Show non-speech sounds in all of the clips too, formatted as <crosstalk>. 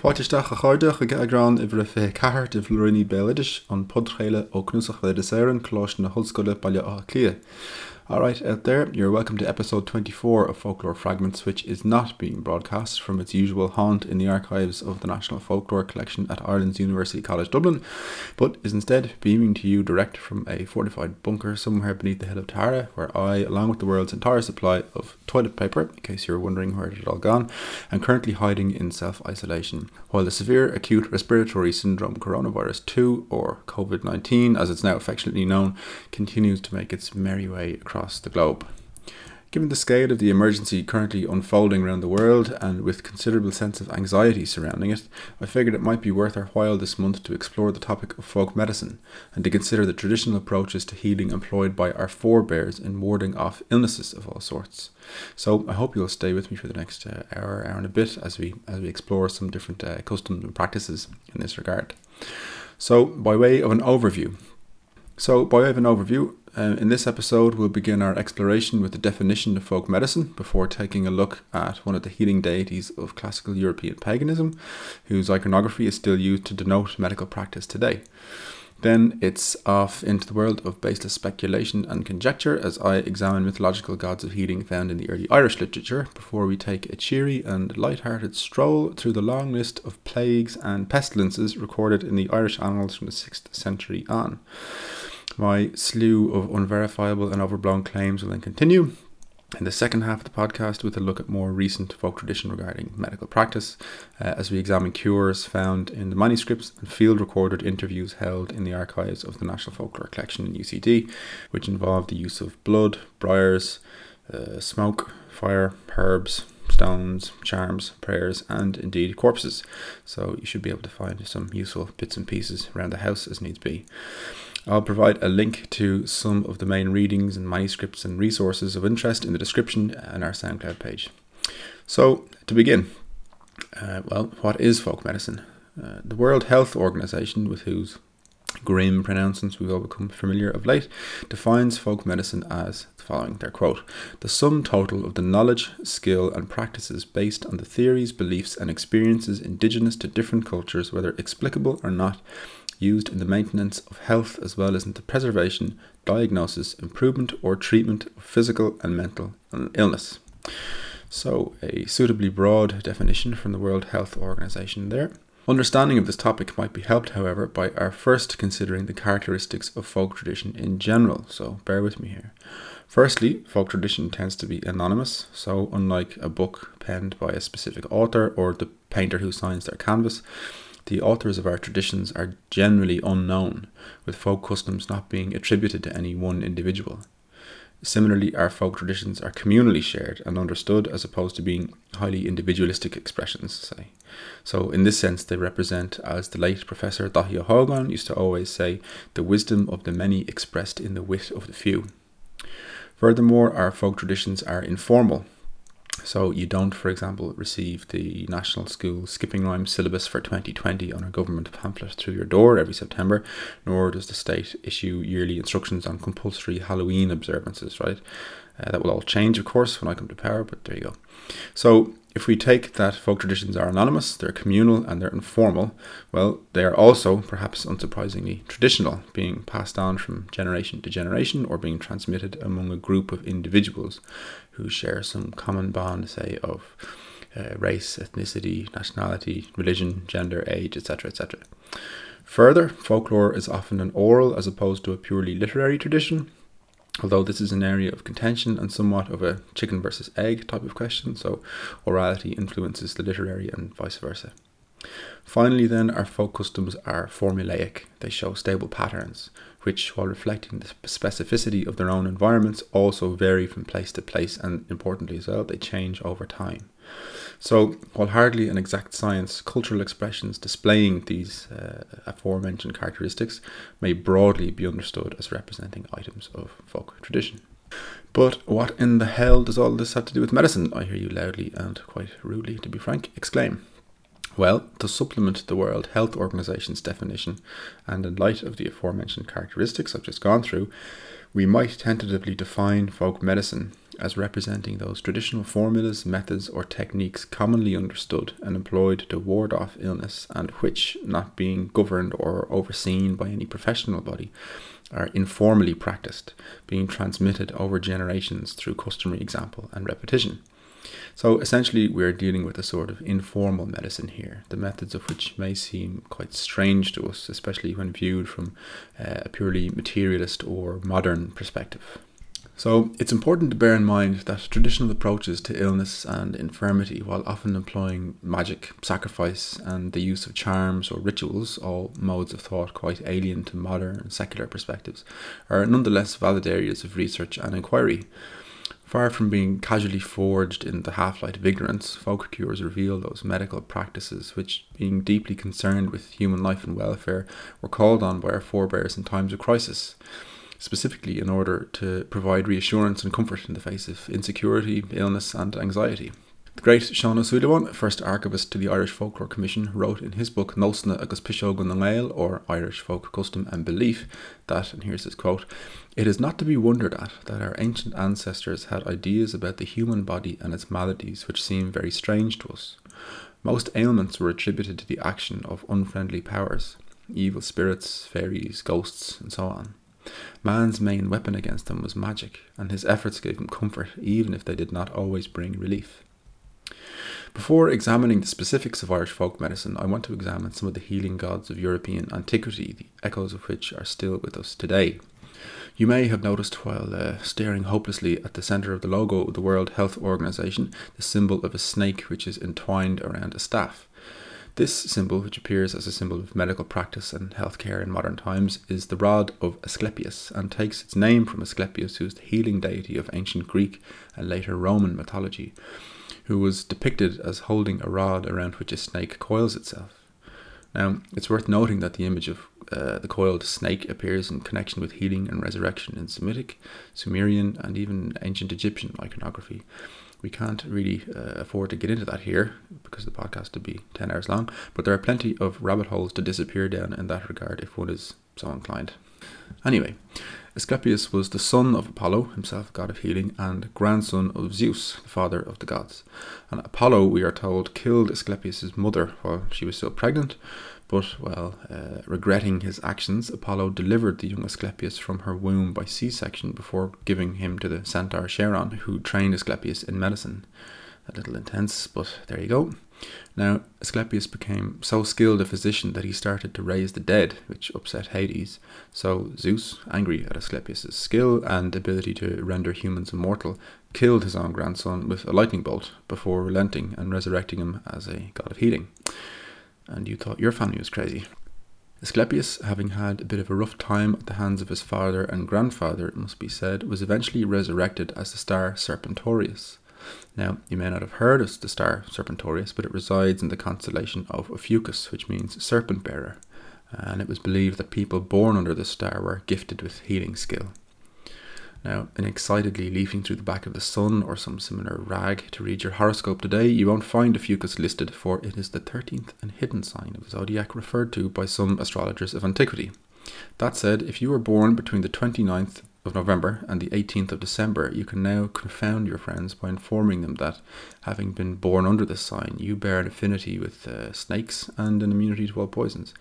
Fáitiisteach a chuideach a agran i bhre fé ceart i bhluí béiles an podchéile ó cnúsach le de séir an chláis na hoscoile bailile a lia. Clia. Alright, out there, you're welcome to episode 24 of Folklore Fragments, which is not being broadcast from its usual haunt in the archives of the National Folklore Collection at Ireland's University College Dublin, but is instead beaming to you direct from a fortified bunker somewhere beneath the hill of Tara, where I, along with the world's entire supply of toilet paper, in case you're wondering where it had all gone, am currently hiding in self isolation, while the severe acute respiratory syndrome coronavirus 2, or COVID 19, as it's now affectionately known, continues to make its merry way across across the globe. Given the scale of the emergency currently unfolding around the world and with considerable sense of anxiety surrounding it, I figured it might be worth our while this month to explore the topic of folk medicine and to consider the traditional approaches to healing employed by our forebears in warding off illnesses of all sorts. So I hope you'll stay with me for the next uh, hour, hour and a bit as we as we explore some different uh, customs and practices in this regard. So, by way of an overview, so, by way of an overview, uh, in this episode, we'll begin our exploration with the definition of folk medicine before taking a look at one of the healing deities of classical European paganism, whose iconography is still used to denote medical practice today. Then it's off into the world of baseless speculation and conjecture as I examine mythological gods of healing found in the early Irish literature before we take a cheery and light-hearted stroll through the long list of plagues and pestilences recorded in the Irish annals from the 6th century on. My slew of unverifiable and overblown claims will then continue in the second half of the podcast with a look at more recent folk tradition regarding medical practice uh, as we examine cures found in the manuscripts and field recorded interviews held in the archives of the National Folklore Collection in UCD, which involved the use of blood, briars, uh, smoke, fire, herbs, stones, charms, prayers, and indeed corpses. So you should be able to find some useful bits and pieces around the house as needs be. I'll provide a link to some of the main readings and manuscripts and resources of interest in the description and our SoundCloud page. So, to begin, uh, well, what is folk medicine? Uh, the World Health Organization, with whose grim pronouncements we've all become familiar of late, defines folk medicine as the following their quote the sum total of the knowledge, skill, and practices based on the theories, beliefs, and experiences indigenous to different cultures, whether explicable or not, used in the maintenance of health as well as in the preservation, diagnosis, improvement, or treatment of physical and mental illness. So, a suitably broad definition from the World Health Organization there. Understanding of this topic might be helped, however, by our first considering the characteristics of folk tradition in general, so bear with me here. Firstly, folk tradition tends to be anonymous, so unlike a book penned by a specific author or the painter who signs their canvas, the authors of our traditions are generally unknown, with folk customs not being attributed to any one individual. Similarly, our folk traditions are communally shared and understood as opposed to being highly individualistic expressions, say. So, in this sense, they represent, as the late Professor Ó hÓgáin used to always say, the wisdom of the many expressed in the wit of the few. Furthermore, our folk traditions are informal so you don't, for example, receive the National School Skipping Rhyme syllabus for 2020 on a government pamphlet through your door every September, nor does the state issue yearly instructions on compulsory Halloween observances, right? Uh, that will all change, of course, when I come to power, but there you go. So if we take that folk traditions are anonymous, they're communal, and they're informal, well, they are also, perhaps unsurprisingly, traditional, being passed on from generation to generation or being transmitted among a group of individuals who share some common bond, say, of uh, race, ethnicity, nationality, religion, gender, age, etc., etc. Further, folklore is often an oral as opposed to a purely literary tradition, although this is an area of contention and somewhat of a chicken versus egg type of question, so orality influences the literary and vice versa. Finally, then, our folk customs are formulaic. They show stable patterns, which, while reflecting the specificity of their own environments, also vary from place to place and, importantly as well, they change over time. So, while hardly an exact science, cultural expressions displaying these uh, aforementioned characteristics may broadly be understood as representing items of folk tradition. But what in the hell does all this have to do with medicine? I hear you loudly and quite rudely, to be frank, exclaim. Well, to supplement the World Health Organization's definition, and in light of the aforementioned characteristics I've just gone through, we might tentatively define folk medicine as representing those traditional formulas, methods, or techniques commonly understood and employed to ward off illness, and which, not being governed or overseen by any professional body, are informally practiced, being transmitted over generations through customary example and repetition. So essentially, we're dealing with a sort of informal medicine here, the methods of which may seem quite strange to us, especially when viewed from uh, a purely materialist or modern perspective. So it's important to bear in mind that traditional approaches to illness and infirmity, while often employing magic, sacrifice, and the use of charms or rituals, all modes of thought quite alien to modern secular perspectives, are nonetheless valid areas of research and inquiry. Far from being casually forged in the half light of ignorance, folk cures reveal those medical practices which, being deeply concerned with human life and welfare, were called on by our forebears in times of crisis specifically in order to provide reassurance and comfort in the face of insecurity, illness, and anxiety. The great Sean O'Sullivan, first archivist to the Irish Folklore Commission, wrote in his book Nosna agus Pishogun Gael, or Irish Folk Custom and Belief, that, and here's his quote, it is not to be wondered at that our ancient ancestors had ideas about the human body and its maladies which seem very strange to us. Most ailments were attributed to the action of unfriendly powers, evil spirits, fairies, ghosts, and so on. Man's main weapon against them was magic, and his efforts gave him comfort even if they did not always bring relief. Before examining the specifics of Irish folk medicine, I want to examine some of the healing gods of European antiquity, the echoes of which are still with us today. You may have noticed while uh, staring hopelessly at the centre of the logo of the World Health Organization the symbol of a snake which is entwined around a staff. This symbol, which appears as a symbol of medical practice and healthcare in modern times, is the rod of Asclepius and takes its name from Asclepius, who is the healing deity of ancient Greek and later Roman mythology, who was depicted as holding a rod around which a snake coils itself. Now, it's worth noting that the image of uh, the coiled snake appears in connection with healing and resurrection in Semitic, Sumerian, and even ancient Egyptian iconography. We can't really uh, afford to get into that here because the podcast would be 10 hours long, but there are plenty of rabbit holes to disappear down in that regard if one is so inclined. Anyway, Asclepius was the son of Apollo, himself god of healing, and grandson of Zeus, the father of the gods. And Apollo, we are told, killed Asclepius' mother while she was still pregnant, but, well, uh, regretting his actions, Apollo delivered the young Asclepius from her womb by C section before giving him to the centaur Chiron, who trained Asclepius in medicine. A little intense, but there you go. Now, Asclepius became so skilled a physician that he started to raise the dead, which upset Hades. So Zeus, angry at Asclepius' skill and ability to render humans immortal, killed his own grandson with a lightning bolt before relenting and resurrecting him as a god of healing and you thought your family was crazy. Asclepius, having had a bit of a rough time at the hands of his father and grandfather, it must be said, was eventually resurrected as the star Serpentarius. Now, you may not have heard of the star Serpentarius, but it resides in the constellation of Ophiuchus, which means serpent bearer, and it was believed that people born under this star were gifted with healing skill. Now, in excitedly leafing through the back of the Sun or some similar rag to read your horoscope today, you won't find Ophiuchus listed, for it is the 13th and hidden sign of the zodiac referred to by some astrologers of antiquity. That said, if you were born between the 29th of November and the 18th of December, you can now confound your friends by informing them that, having been born under this sign, you bear an affinity with uh, snakes and an immunity to all poisons.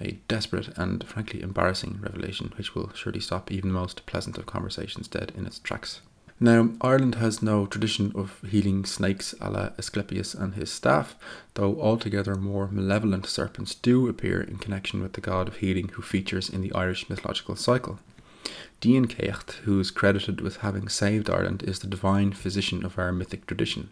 A desperate and frankly embarrassing revelation, which will surely stop even the most pleasant of conversations dead in its tracks. Now, Ireland has no tradition of healing snakes a la Asclepius and his staff, though altogether more malevolent serpents do appear in connection with the god of healing who features in the Irish mythological cycle. Dian Cecht, who is credited with having saved Ireland, is the divine physician of our mythic tradition,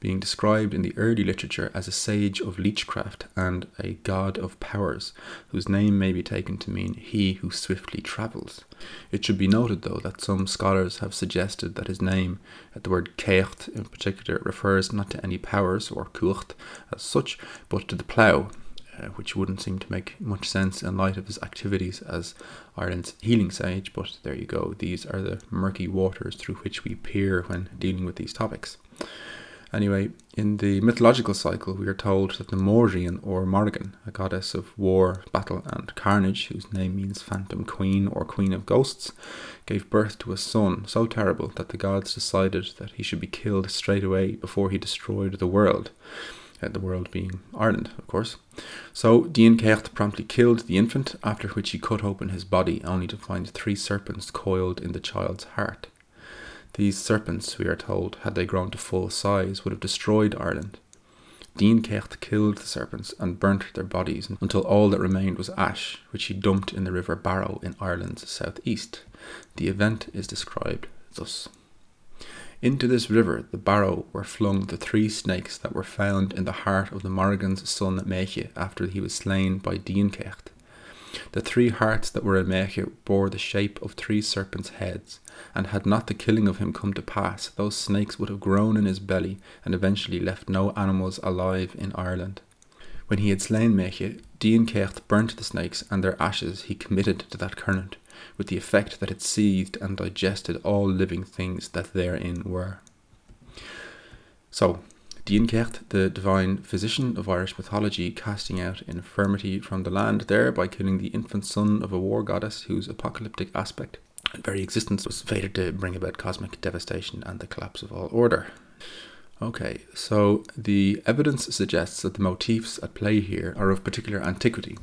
being described in the early literature as a sage of leechcraft and a god of powers, whose name may be taken to mean he who swiftly travels. It should be noted, though, that some scholars have suggested that his name, the word Cecht in particular, refers not to any powers or kucht as such, but to the plough, uh, which wouldn't seem to make much sense in light of his activities as Ireland's healing sage, but there you go. These are the murky waters through which we peer when dealing with these topics. Anyway, in the mythological cycle, we are told that the Morrigan or Morrigan, a goddess of war, battle, and carnage, whose name means phantom queen or queen of ghosts, gave birth to a son so terrible that the gods decided that he should be killed straight away before he destroyed the world. The world being Ireland, of course. So Dian Cecht promptly killed the infant, after which he cut open his body, only to find three serpents coiled in the child's heart. These serpents, we are told, had they grown to full size, would have destroyed Ireland. Dian Cecht killed the serpents and burnt their bodies until all that remained was ash, which he dumped in the river Barrow in Ireland's southeast. The event is described thus. Into this river, the Barrow, were flung the three snakes that were found in the heart of the Morrigan's son Meche after he was slain by Dian Cecht. The three hearts that were in Meche bore the shape of three serpents' heads, and had not the killing of him come to pass, those snakes would have grown in his belly and eventually left no animals alive in Ireland. When he had slain Meche, Dian Cecht burnt the snakes and their ashes he committed to that current, with the effect that it seethed and digested all living things that therein were. So, Cecht, the divine physician of Irish mythology, casting out infirmity from the land there by killing the infant son of a war goddess whose apocalyptic aspect and very existence was fated to bring about cosmic devastation and the collapse of all order. Okay, so the evidence suggests that the motifs at play here are of particular antiquity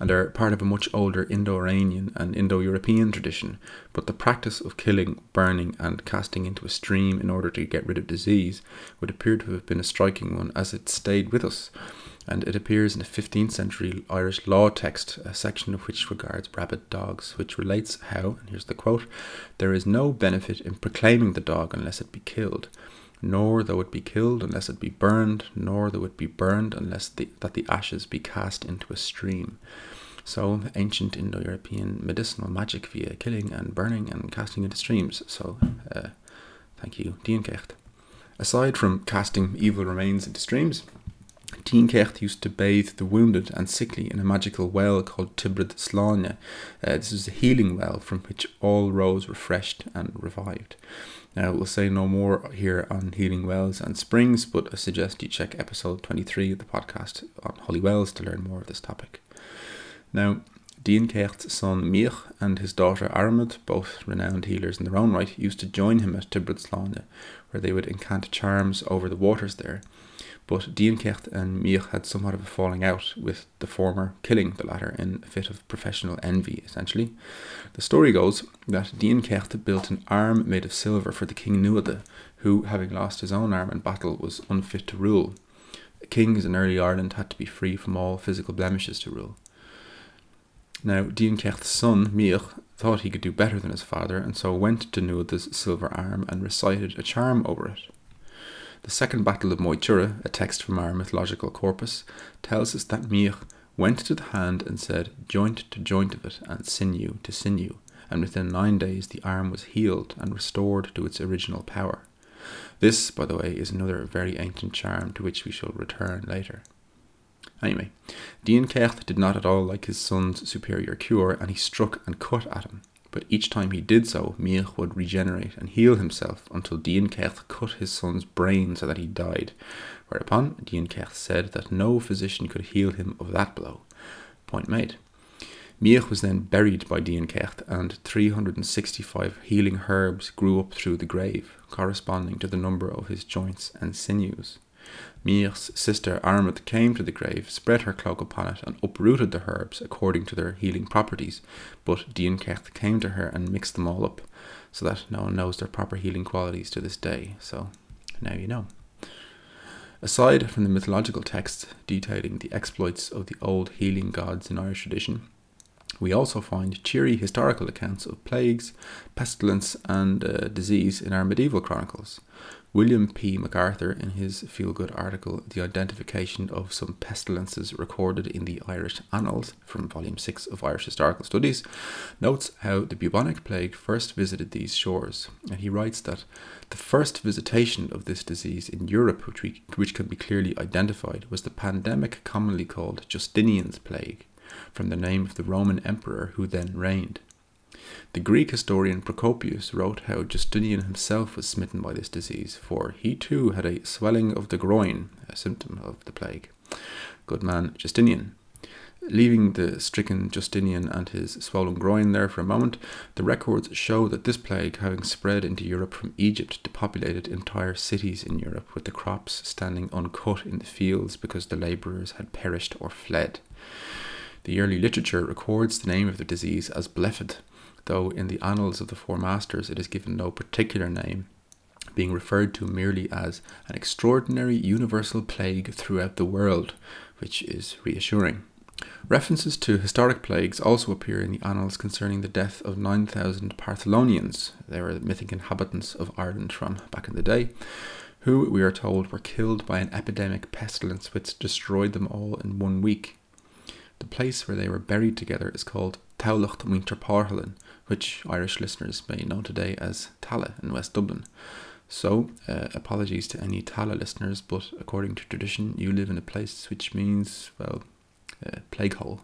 and are part of a much older Indo Iranian and Indo European tradition, but the practice of killing, burning, and casting into a stream in order to get rid of disease would appear to have been a striking one as it stayed with us. And it appears in a 15th century Irish law text, a section of which regards rabid dogs, which relates how, and here's the quote, there is no benefit in proclaiming the dog unless it be killed nor though it be killed unless it be burned, nor though it be burned unless the, that the ashes be cast into a stream. So ancient Indo-European medicinal magic via killing and burning and casting into streams. So uh, thank you, Dian Cecht. Aside from casting evil remains into streams, Dian Cecht used to bathe the wounded and sickly in a magical well called Tibrid Slania. Uh, this is a healing well from which all rose refreshed and revived. Now, we'll say no more here on healing wells and springs, but I suggest you check episode 23 of the podcast on holy wells to learn more of this topic. Now, Dian Cecht's son Miach and his daughter Airmed, both renowned healers in their own right, used to join him at Tibridslane, where they would incant charms over the waters there. But Dian Cecht and Miach had somewhat of a falling out, with the former killing the latter in a fit of professional envy, essentially. The story goes that Dian Cecht built an arm made of silver for the King Nuada, who, having lost his own arm in battle, was unfit to rule. Kings in early Ireland had to be free from all physical blemishes to rule. Now, Dian Cecht's son, Miach, thought he could do better than his father, and so went to Nuada's silver arm and recited a charm over it. The Second Battle of Moytura, a text from our mythological corpus, tells us that Miach went to the hand and said, joint to joint of it, and sinew to sinew, and within nine days the arm was healed and restored to its original power. This, by the way, is another very ancient charm to which we shall return later. Anyway, Dian Cecht did not at all like his son's superior cure, and he struck and cut at him. But each time he did so, Miach would regenerate and heal himself until Dian cut his son's brain so that he died, whereupon Dian said that no physician could heal him of that blow. Point made. Miach was then buried by Dian and 365 healing herbs grew up through the grave, corresponding to the number of his joints and sinews. Miach's sister Airmed came to the grave, spread her cloak upon it, and uprooted the herbs according to their healing properties. But Dian Cecht came to her and mixed them all up, so that no one knows their proper healing qualities to this day. So now you know. Aside from the mythological texts detailing the exploits of the old healing gods in Irish tradition, we also find cheery historical accounts of plagues, pestilence, and uh, disease in our medieval chronicles. William P. MacArthur, in his feel good article, The Identification of Some Pestilences Recorded in the Irish Annals, from Volume 6 of Irish Historical Studies, notes how the bubonic plague first visited these shores. And he writes that the first visitation of this disease in Europe, which, we, which can be clearly identified, was the pandemic commonly called Justinian's plague, from the name of the Roman emperor who then reigned. The Greek historian Procopius wrote how Justinian himself was smitten by this disease, for he too had a swelling of the groin, a symptom of the plague. Good man Justinian. Leaving the stricken Justinian and his swollen groin there for a moment, the records show that this plague, having spread into Europe from Egypt, depopulated entire cities in Europe, with the crops standing uncut in the fields because the labourers had perished or fled. The early literature records the name of the disease as blephid, though in the Annals of the Four Masters it is given no particular name, being referred to merely as an extraordinary universal plague throughout the world, which is reassuring. References to historic plagues also appear in the annals concerning the death of 9,000 Partholonians. They were the mythic inhabitants of Ireland from back in the day, who, we are told, were killed by an epidemic pestilence which destroyed them all in one week. The place where they were buried together is called Taulacht Winter which Irish listeners may know today as Tallaght in West Dublin. So, uh, apologies to any Tallaght listeners, but according to tradition, you live in a place which means, well, uh, plague hole.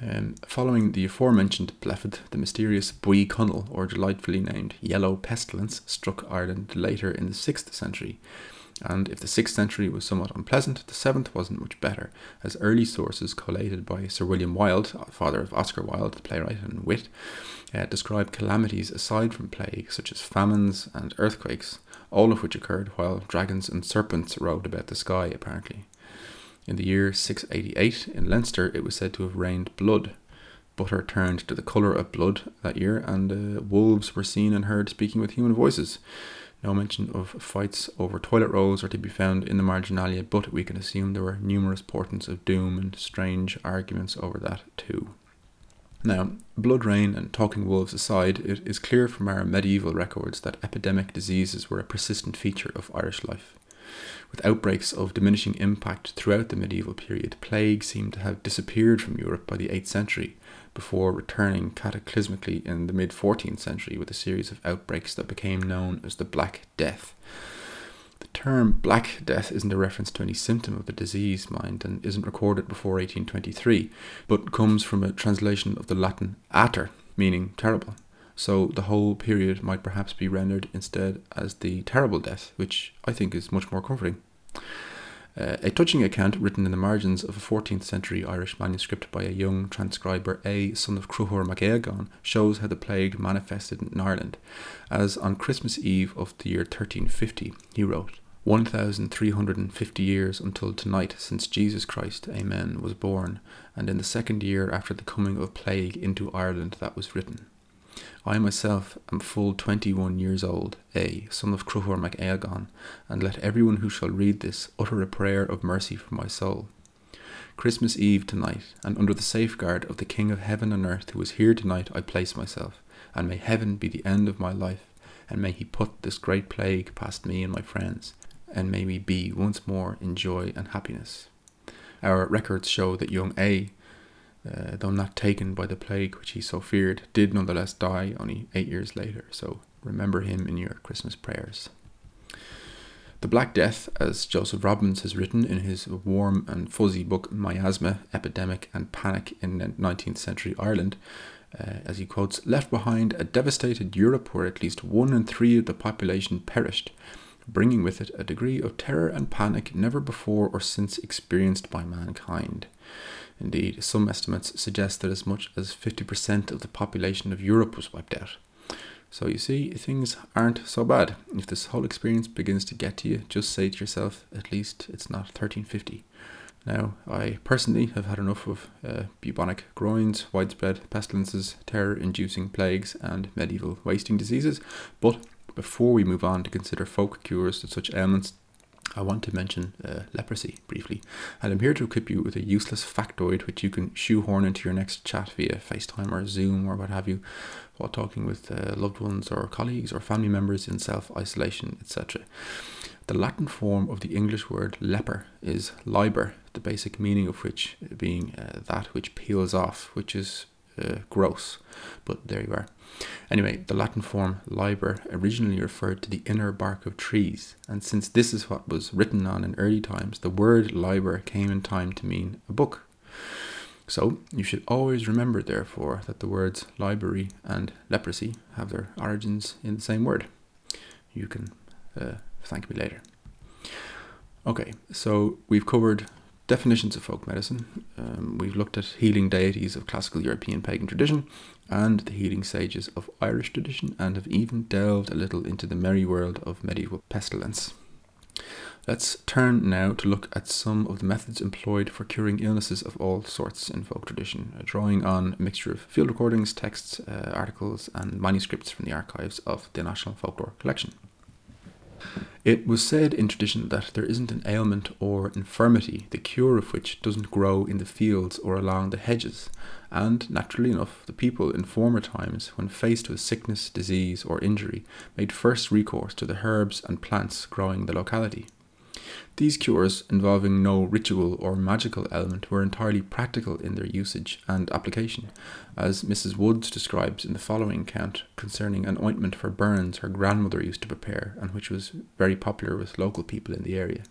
Um, following the aforementioned blephid, the mysterious Bui Cunnel, or delightfully named Yellow Pestilence, struck Ireland later in the 6th century. And if the 6th century was somewhat unpleasant, the 7th wasn't much better, as early sources collated by Sir William Wilde, father of Oscar Wilde, the playwright and wit, uh, describe calamities aside from plague, such as famines and earthquakes, all of which occurred while dragons and serpents roved about the sky, apparently. In the year 688 in Leinster, it was said to have rained blood. Butter turned to the colour of blood that year, and uh, wolves were seen and heard speaking with human voices. No mention of fights over toilet rolls are to be found in the marginalia, but we can assume there were numerous portents of doom and strange arguments over that too. Now, blood rain and talking wolves aside, it is clear from our medieval records that epidemic diseases were a persistent feature of Irish life. With outbreaks of diminishing impact throughout the medieval period, plague seemed to have disappeared from Europe by the 8th century, before returning cataclysmically in the mid 14th century with a series of outbreaks that became known as the Black Death. The term Black Death isn't a reference to any symptom of the disease, mind, and isn't recorded before 1823, but comes from a translation of the Latin ater, meaning terrible so the whole period might perhaps be rendered instead as the terrible death, which I think is much more comforting. Uh, a touching account written in the margins of a 14th century Irish manuscript by a young transcriber A, son of Cruthor MacEagan, shows how the plague manifested in Ireland, as on Christmas Eve of the year 1350, he wrote, 1350 years until tonight since Jesus Christ, Amen, was born, and in the second year after the coming of plague into Ireland that was written. I myself am full twenty one years old, A, son of Cruthor MacEagan, and let everyone who shall read this utter a prayer of mercy for my soul. Christmas Eve tonight, and under the safeguard of the King of heaven and earth who is here tonight, I place myself, and may heaven be the end of my life, and may he put this great plague past me and my friends, and may we be once more in joy and happiness. Our records show that young A uh, though not taken by the plague which he so feared, did nonetheless die only eight years later. So remember him in your Christmas prayers. The Black Death, as Joseph Robins has written in his warm and fuzzy book Miasma, Epidemic and Panic in 19th Century Ireland, uh, as he quotes, left behind a devastated Europe where at least one in three of the population perished, bringing with it a degree of terror and panic never before or since experienced by mankind. Indeed, some estimates suggest that as much as 50% of the population of Europe was wiped out. So you see, things aren't so bad. If this whole experience begins to get to you, just say to yourself, at least it's not 1350. Now, I personally have had enough of uh, bubonic groins, widespread pestilences, terror inducing plagues, and medieval wasting diseases. But before we move on to consider folk cures to such ailments, I want to mention uh, leprosy briefly, and I'm here to equip you with a useless factoid which you can shoehorn into your next chat via FaceTime or Zoom or what have you, while talking with uh, loved ones or colleagues or family members in self isolation, etc. The Latin form of the English word leper is liber, the basic meaning of which being uh, that which peels off, which is uh, gross, but there you are. Anyway, the Latin form liber originally referred to the inner bark of trees, and since this is what was written on in early times, the word liber came in time to mean a book. So you should always remember, therefore, that the words library and leprosy have their origins in the same word. You can uh, thank me later. Okay, so we've covered definitions of folk medicine. Um, we've looked at healing deities of classical European pagan tradition and the healing sages of Irish tradition, and have even delved a little into the merry world of medieval pestilence. Let's turn now to look at some of the methods employed for curing illnesses of all sorts in folk tradition, uh, drawing on a mixture of field recordings, texts, uh, articles, and manuscripts from the archives of the National Folklore Collection. It was said in tradition that there isn't an ailment or infirmity the cure of which doesn't grow in the fields or along the hedges, and naturally enough, the people in former times, when faced with sickness, disease, or injury, made first recourse to the herbs and plants growing in the locality. These cures, involving no ritual or magical element, were entirely practical in their usage and application, as Mrs. Woods describes in the following account concerning an ointment for burns her grandmother used to prepare and which was very popular with local people in the area.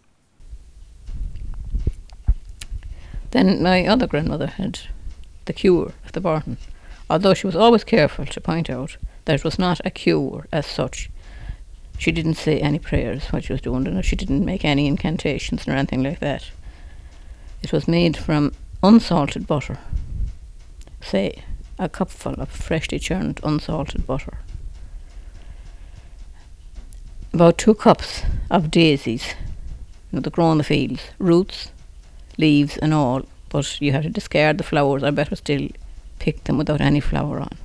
Then my other grandmother had the cure of the Barton, although she was always careful to point out that it was not a cure as such, she didn't say any prayers while she was doing it. She didn't make any incantations or anything like that. It was made from unsalted butter. Say, a cupful of freshly churned unsalted butter. About two cups of daisies, you know, that grow in the fields, roots, leaves, and all, but you have to discard the flowers, or better still, pick them without any flower on.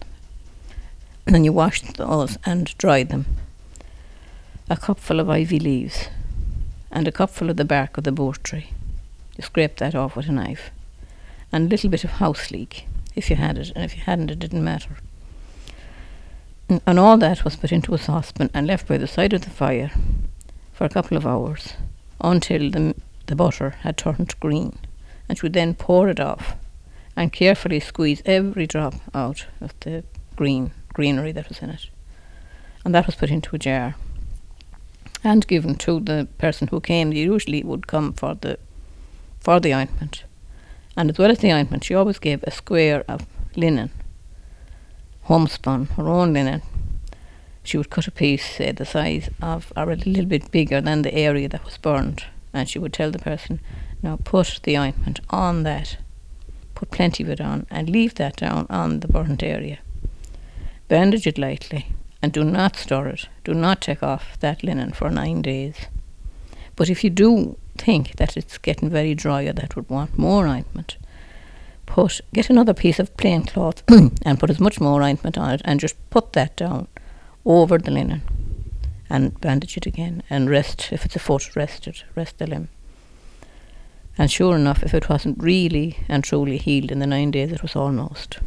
And then you wash those and dry them a cupful of ivy leaves and a cupful of the bark of the boat tree. You scrape that off with a knife. And a little bit of house leek, if you had it, and if you hadn't, it didn't matter. And, and all that was put into a saucepan and left by the side of the fire for a couple of hours until the, the butter had turned green. And she would then pour it off and carefully squeeze every drop out of the green greenery that was in it. And that was put into a jar and given to the person who came. They usually would come for the for the ointment, and as well as the ointment, she always gave a square of linen, homespun, her own linen. She would cut a piece, say the size of, or a little bit bigger than the area that was burned, and she would tell the person, "Now put the ointment on that, put plenty of it on, and leave that down on the burnt area. Bandage it lightly." And do not store it. Do not take off that linen for nine days. But if you do think that it's getting very dry or that would want more ointment, put get another piece of plain cloth <clears throat> and put as much more ointment on it and just put that down over the linen and bandage it again and rest if it's a foot rest it rest the limb. And sure enough, if it wasn't really and truly healed in the nine days, it was almost.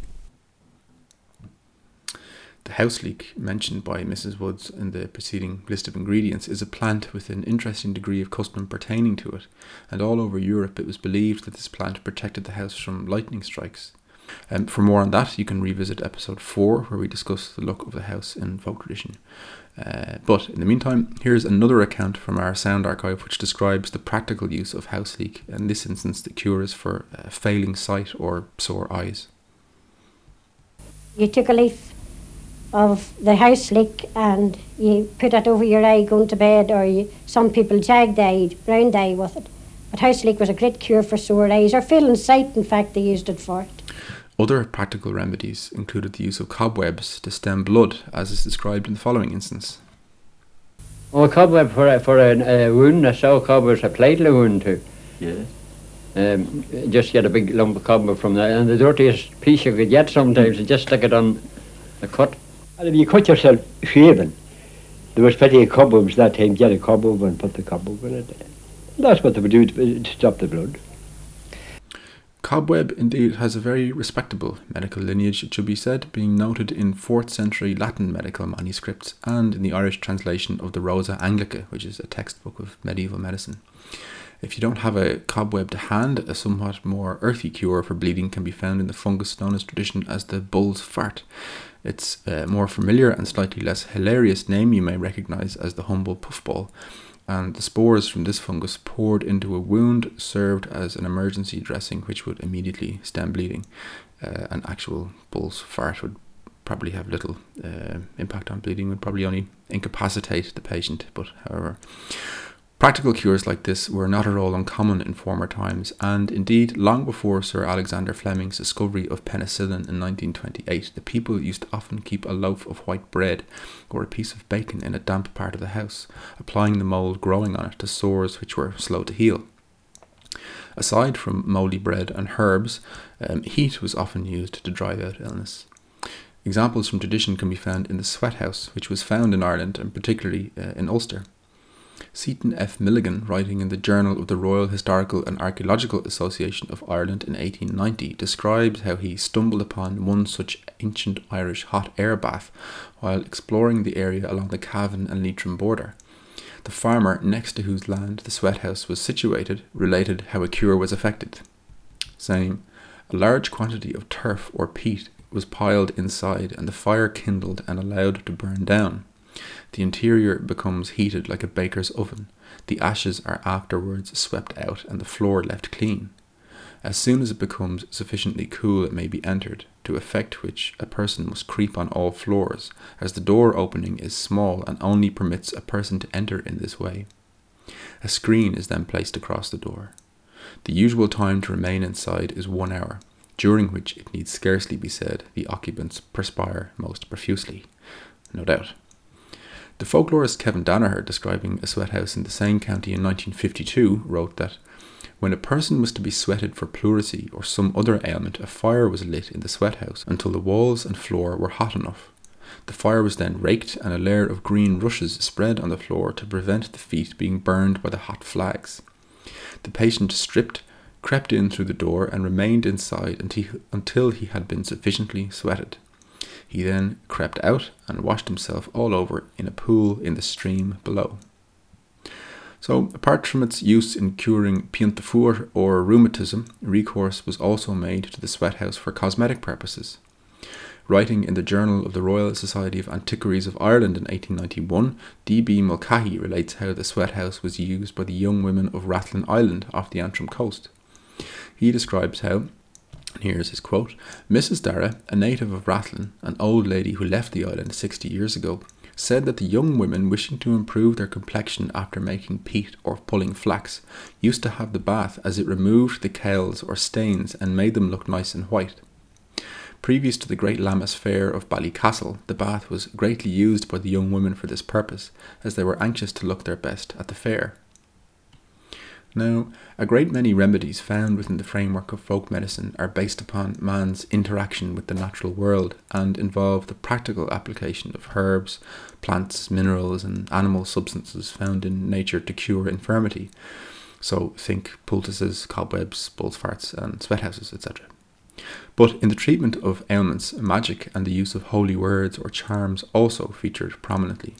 The house leek mentioned by Mrs. Woods in the preceding list of ingredients is a plant with an interesting degree of custom pertaining to it, and all over Europe it was believed that this plant protected the house from lightning strikes. Um, for more on that, you can revisit episode 4, where we discuss the look of the house in folk tradition. Uh, but in the meantime, here's another account from our sound archive which describes the practical use of house leek. In this instance, the cure is for uh, failing sight or sore eyes. You took a leaf of the house leek and you put that over your eye going to bed or you, some people jag eye, brown eye with it. But house leek was a great cure for sore eyes or failing sight in fact they used it for it. Other practical remedies included the use of cobwebs to stem blood as is described in the following instance. Oh, a cobweb for a, for a, a wound, a saw cobweb's a platelet wound too. Yes. Um, just get a big lump of cobweb from there, and the dirtiest piece you could get sometimes, you just stick it on the cut. And if you cut yourself shaving, there was plenty of cobwebs that time. Get a cobweb and put the cobweb in it. That's what they would do to, to stop the blood. Cobweb indeed has a very respectable medical lineage, it should be said, being noted in 4th century Latin medical manuscripts and in the Irish translation of the Rosa Anglica, which is a textbook of medieval medicine. If you don't have a cobweb to hand, a somewhat more earthy cure for bleeding can be found in the fungus known as tradition as the bull's fart. Its more familiar and slightly less hilarious name you may recognize as the humble puffball. and the spores from this fungus poured into a wound served as an emergency dressing, which would immediately stem bleeding. Uh, an actual bull's fart would probably have little uh, impact on bleeding, would probably only incapacitate the patient, but however. Practical cures like this were not at all uncommon in former times, and indeed, long before Sir Alexander Fleming's discovery of penicillin in 1928, the people used to often keep a loaf of white bread or a piece of bacon in a damp part of the house, applying the mould growing on it to sores which were slow to heal. Aside from mouldy bread and herbs, um, heat was often used to drive out illness. Examples from tradition can be found in the sweat house, which was found in Ireland and particularly uh, in Ulster. Seaton F. Milligan, writing in the Journal of the Royal Historical and Archaeological Association of Ireland in 1890, describes how he stumbled upon one such ancient Irish hot air bath while exploring the area along the Cavan and Leitrim border. The farmer next to whose land the sweat house was situated related how a cure was effected, saying, A large quantity of turf or peat was piled inside and the fire kindled and allowed to burn down. The interior becomes heated like a baker's oven. The ashes are afterwards swept out and the floor left clean. As soon as it becomes sufficiently cool, it may be entered, to effect which a person must creep on all floors, as the door opening is small and only permits a person to enter in this way. A screen is then placed across the door. The usual time to remain inside is one hour, during which it need scarcely be said the occupants perspire most profusely. No doubt. The folklorist Kevin Danaher, describing a sweat house in the same county in 1952, wrote that when a person was to be sweated for pleurisy or some other ailment, a fire was lit in the sweat house until the walls and floor were hot enough. The fire was then raked and a layer of green rushes spread on the floor to prevent the feet being burned by the hot flags. The patient stripped, crept in through the door, and remained inside until he had been sufficiently sweated. He then crept out and washed himself all over in a pool in the stream below. So, apart from its use in curing pian or rheumatism, recourse was also made to the sweat house for cosmetic purposes. Writing in the Journal of the Royal Society of Antiquaries of Ireland in 1891, D.B. Mulcahy relates how the sweat house was used by the young women of Rathlin Island off the Antrim coast. He describes how, Here's his quote Mrs. Dara, a native of Rathlin, an old lady who left the island 60 years ago, said that the young women wishing to improve their complexion after making peat or pulling flax used to have the bath as it removed the cowls or stains and made them look nice and white. Previous to the great Lammas fair of Ballycastle, the bath was greatly used by the young women for this purpose, as they were anxious to look their best at the fair. Now, a great many remedies found within the framework of folk medicine are based upon man's interaction with the natural world and involve the practical application of herbs, plants, minerals, and animal substances found in nature to cure infirmity. So, think poultices, cobwebs, bull's farts, and sweat houses, etc. But in the treatment of ailments, magic and the use of holy words or charms also featured prominently.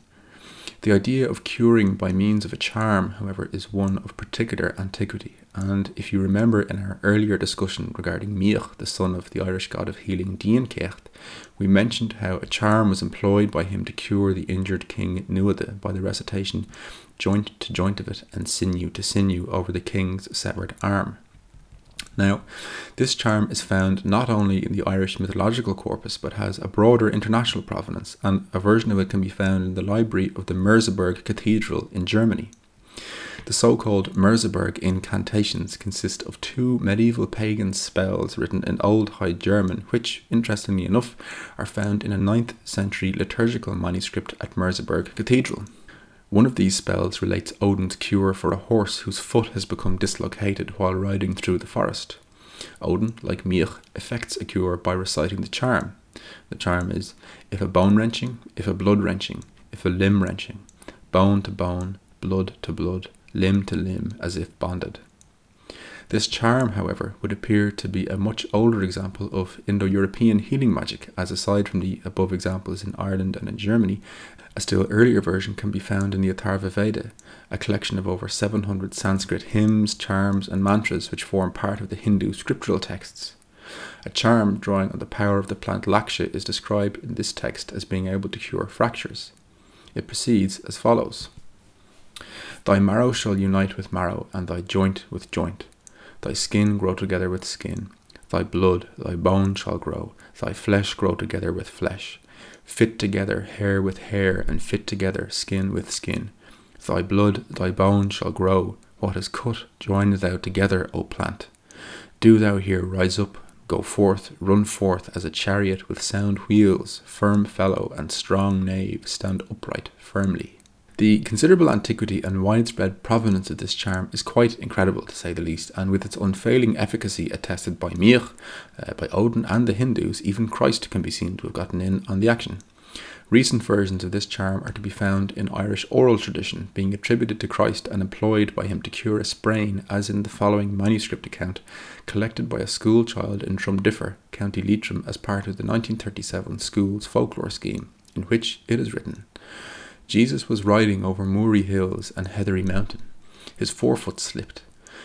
The idea of curing by means of a charm, however, is one of particular antiquity, and if you remember in our earlier discussion regarding Miach, the son of the Irish god of healing Dian Cecht, we mentioned how a charm was employed by him to cure the injured king Nuada by the recitation joint to joint of it and sinew to sinew over the king's severed arm. Now, this charm is found not only in the Irish mythological corpus but has a broader international provenance, and a version of it can be found in the library of the Merseburg Cathedral in Germany. The so called Merseburg incantations consist of two medieval pagan spells written in Old High German, which, interestingly enough, are found in a 9th century liturgical manuscript at Merseburg Cathedral. One of these spells relates Odin's cure for a horse whose foot has become dislocated while riding through the forest. Odin, like Miach, effects a cure by reciting the charm. The charm is if a bone wrenching, if a blood wrenching, if a limb wrenching, bone to bone, blood to blood, limb to limb, as if bonded. This charm, however, would appear to be a much older example of Indo European healing magic, as aside from the above examples in Ireland and in Germany, a still earlier version can be found in the Atharva Veda, a collection of over 700 Sanskrit hymns, charms, and mantras which form part of the Hindu scriptural texts. A charm drawing on the power of the plant Laksha is described in this text as being able to cure fractures. It proceeds as follows Thy marrow shall unite with marrow, and thy joint with joint. Thy skin grow together with skin. Thy blood, thy bone shall grow, thy flesh grow together with flesh. Fit together hair with hair, and fit together skin with skin. Thy blood, thy bone shall grow. What is cut, join thou together, O plant. Do thou here rise up, go forth, run forth as a chariot with sound wheels, firm fellow, and strong knave, stand upright firmly. The considerable antiquity and widespread provenance of this charm is quite incredible to say the least, and with its unfailing efficacy attested by Miach, uh, by Odin, and the Hindus, even Christ can be seen to have gotten in on the action. Recent versions of this charm are to be found in Irish oral tradition, being attributed to Christ and employed by him to cure a sprain, as in the following manuscript account, collected by a school child in Drumdiffer, County Leitrim, as part of the 1937 school's folklore scheme, in which it is written. Jesus was riding over moory hills and heathery mountain. His forefoot slipped.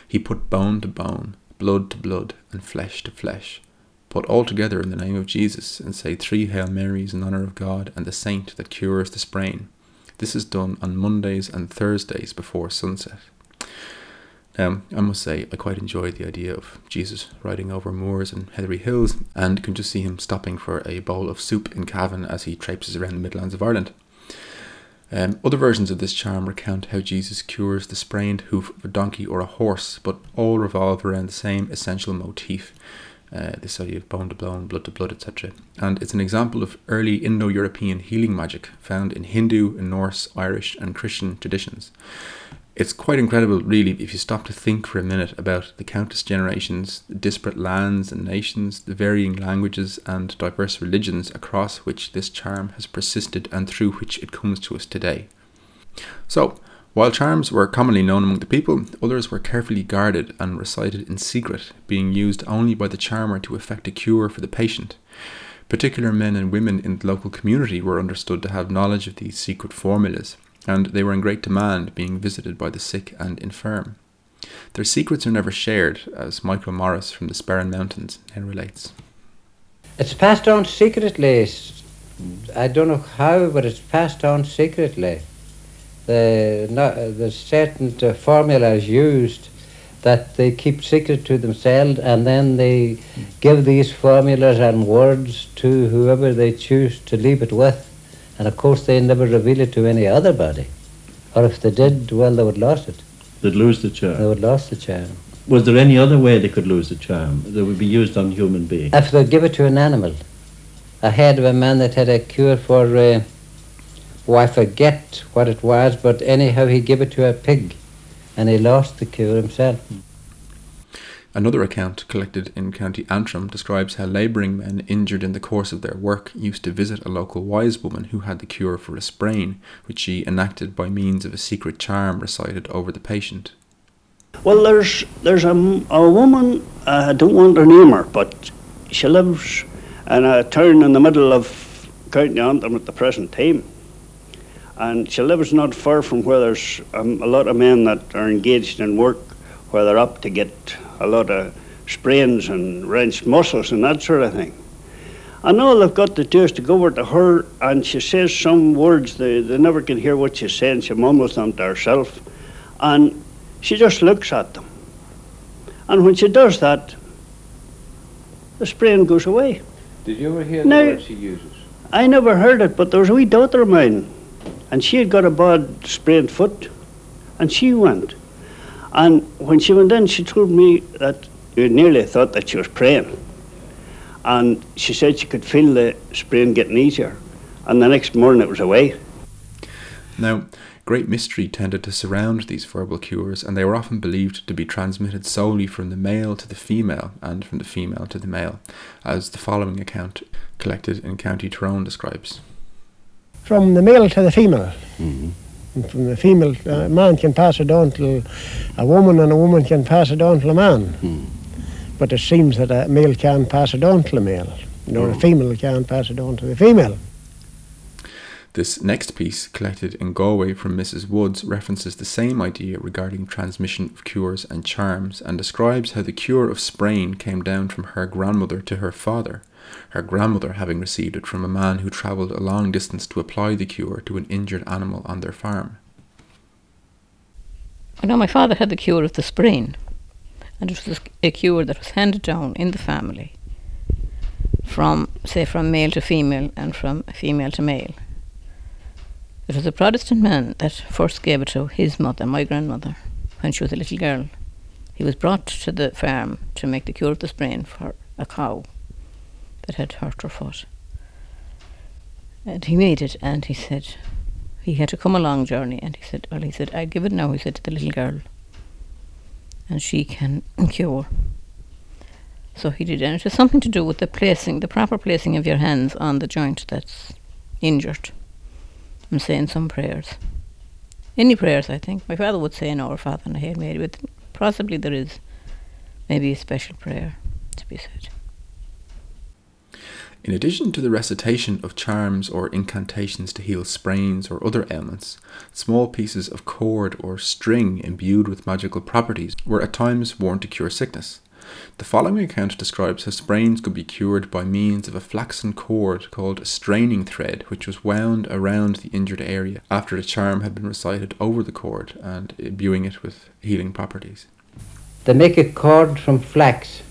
He put bone to bone, blood to blood, and flesh to flesh. Put all together in the name of Jesus, and say three Hail Marys in honour of God and the saint that cures the sprain. This is done on Mondays and Thursdays before sunset. Now, I must say, I quite enjoy the idea of Jesus riding over moors and heathery hills, and can just see him stopping for a bowl of soup in Cavan as he traipses around the Midlands of Ireland. Um, other versions of this charm recount how Jesus cures the sprained hoof of a donkey or a horse, but all revolve around the same essential motif uh, this idea of bone to bone, blood to blood, etc. And it's an example of early Indo European healing magic found in Hindu, Norse, Irish, and Christian traditions. It's quite incredible, really, if you stop to think for a minute about the countless generations, the disparate lands and nations, the varying languages and diverse religions across which this charm has persisted and through which it comes to us today. So, while charms were commonly known among the people, others were carefully guarded and recited in secret, being used only by the charmer to effect a cure for the patient. Particular men and women in the local community were understood to have knowledge of these secret formulas, and they were in great demand, being visited by the sick and infirm. Their secrets are never shared, as Michael Morris from the Sperrin Mountains now relates. It's passed on secretly. I don't know how, but it's passed on secretly. The, not, the certain uh, formulas used that they keep secret to themselves and then they give these formulas and words to whoever they choose to leave it with. And of course, they never reveal it to any other body. Or if they did, well, they would lose it. They'd lose the charm. They would lose the charm. Was there any other way they could lose the charm that would be used on human beings? If they give it to an animal, I heard of a man that had a cure for, uh, oh, I forget what it was, but anyhow, he gave it to a pig, and he lost the cure himself. Another account collected in County Antrim describes how labouring men injured in the course of their work used to visit a local wise woman who had the cure for a sprain, which she enacted by means of a secret charm recited over the patient. Well, there's there's a, a woman, uh, I don't want to name her, but she lives in a town in the middle of County Antrim at the present time. And she lives not far from where there's um, a lot of men that are engaged in work where they're up to get a lot of sprains and wrenched muscles and that sort of thing. And all they've got to do is to go over to her and she says some words, they, they never can hear what she's saying, she mumbles them to herself, and she just looks at them. And when she does that, the sprain goes away. Did you ever hear the No. word she uses? I never heard it, but there was a wee daughter of mine, and she had got a bad sprained foot, and she went. And when she went in, she told me that you nearly thought that she was praying. And she said she could feel the sprain getting easier. And the next morning it was away. Now, great mystery tended to surround these verbal cures, and they were often believed to be transmitted solely from the male to the female and from the female to the male, as the following account collected in County Tyrone describes. From the male to the female. Mhm. From the female, a man can pass it on to a woman, and a woman can pass it on to a man. Hmm. But it seems that a male can pass it on to a male, nor a Oh. female can pass it on to the female. This next piece, collected in Galway from Mrs. Woods, references the same idea regarding transmission of cures and charms and describes how the cure of sprain came down from her grandmother to her father, her grandmother having received it from a man who travelled a long distance to apply the cure to an injured animal on their farm. I know my father had the cure of the sprain, and it was a cure that was handed down in the family from, say, from male to female and from female to male. It was a Protestant man that first gave it to his mother, my grandmother, when she was a little girl. He was brought to the farm to make the cure of the sprain for a cow that had hurt her foot. And he made it, and he said he had to come a long journey, and he said, "Well, he said I give it now," he said to the little girl, and she can <laughs> cure. So he did, and it has something to do with the placing, the proper placing of your hands on the joint that's injured. And saying some prayers. Any prayers, I think. My father would say an Our Father and a Hail Mary, but possibly there is maybe a special prayer to be said. In addition to the recitation of charms or incantations to heal sprains or other ailments, small pieces of cord or string imbued with magical properties were at times worn to cure sickness. The following account describes how sprains could be cured by means of a flaxen cord called a straining thread, which was wound around the injured area after a charm had been recited over the cord and imbuing it with healing properties. They make a cord from flax,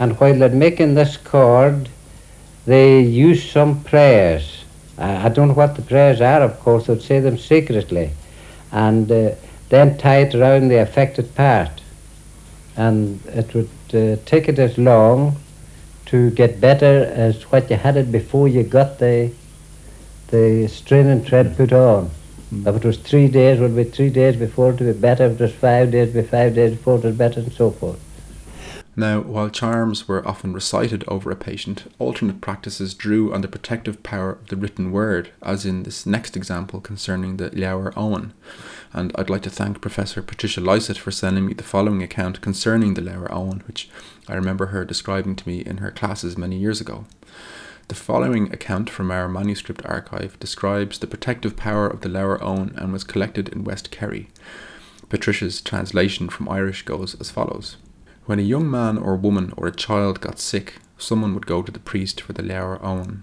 and while they're making this cord, they use some prayers. I I don't know what the prayers are, of course, they'd say them secretly, and uh, then tie it around the affected part and it would uh, take it as long to get better as what you had it before you got the the strain and thread put on. Mm. If it was three days, it would be three days before it would be better. If it was five days, it would be five days before it was better, and so forth. Now, while charms were often recited over a patient, alternate practices drew on the protective power of the written word, as in this next example concerning the Leabhar Eoin. And I'd like to thank Professor Patricia Lysaght for sending me the following account concerning the Leabhar Eoin, which I remember her describing to me in her classes many years ago. The following account from our manuscript archive describes the protective power of the Leabhar Eoin and was collected in West Kerry. Patricia's translation from Irish goes as follows. When a young man or woman or a child got sick, someone would go to the priest for the Leabhar Eoin.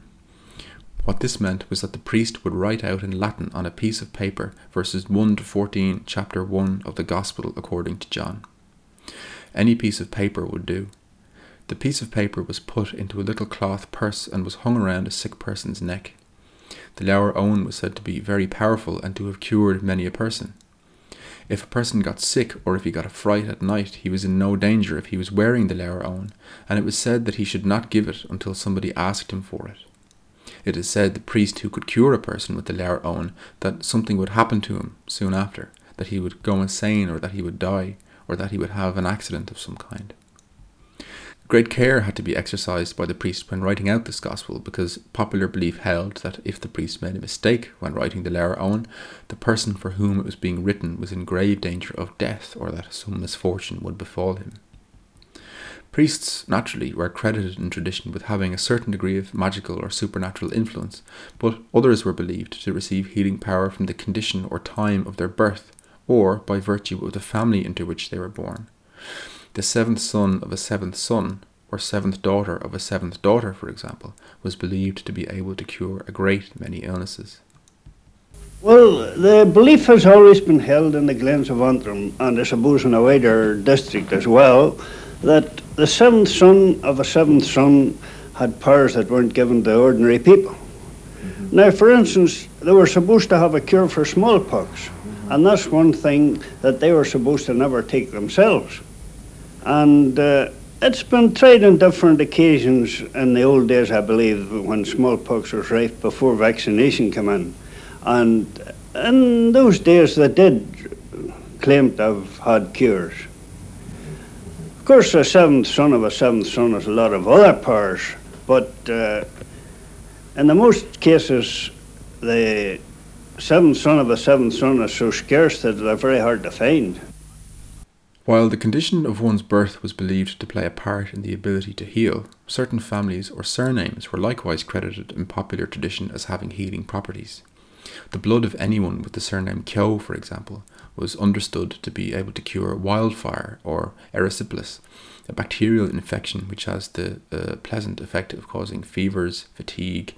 What this meant was that the priest would write out in Latin on a piece of paper verses 1 to 14, chapter 1 of the Gospel according to John. Any piece of paper would do. The piece of paper was put into a little cloth purse and was hung around a sick person's neck. The Leabhar Eoin was said to be very powerful and to have cured many a person. If a person got sick or if he got a fright at night, he was in no danger if he was wearing the Leabhar Eoin, and it was said that he should not give it until somebody asked him for it. It is said the priest who could cure a person with the Leabhar Eoin that something would happen to him soon after, that he would go insane or that he would die, or that he would have an accident of some kind. Great care had to be exercised by the priest when writing out this gospel because popular belief held that if the priest made a mistake when writing the Leabhar Eoin, the person for whom it was being written was in grave danger of death or that some misfortune would befall him. Priests, naturally, were credited in tradition with having a certain degree of magical or supernatural influence, but others were believed to receive healing power from the condition or time of their birth, or by virtue of the family into which they were born the seventh son of a seventh son, or seventh daughter of a seventh daughter, for example, was believed to be able to cure a great many illnesses. Well, the belief has always been held in the Glens of Antrim, and I suppose in a wider district as well, that the seventh son of a seventh son had powers that weren't given to ordinary people. Mm-hmm. Now, for instance, they were supposed to have a cure for smallpox, and that's one thing that they were supposed to never take themselves. And uh, it's been tried on different occasions in the old days, I believe, when smallpox was rife before vaccination came in. And in those days, they did claim to have had cures. Of course, a seventh son of a seventh son has a lot of other powers, but uh, in the most cases, the seventh son of a seventh son is so scarce that they're very hard to find. While the condition of one's birth was believed to play a part in the ability to heal, certain families or surnames were likewise credited in popular tradition as having healing properties. The blood of anyone with the surname Keogh, for example, was understood to be able to cure wildfire or erysipelas, a bacterial infection which has the uh, pleasant effect of causing fevers, fatigue,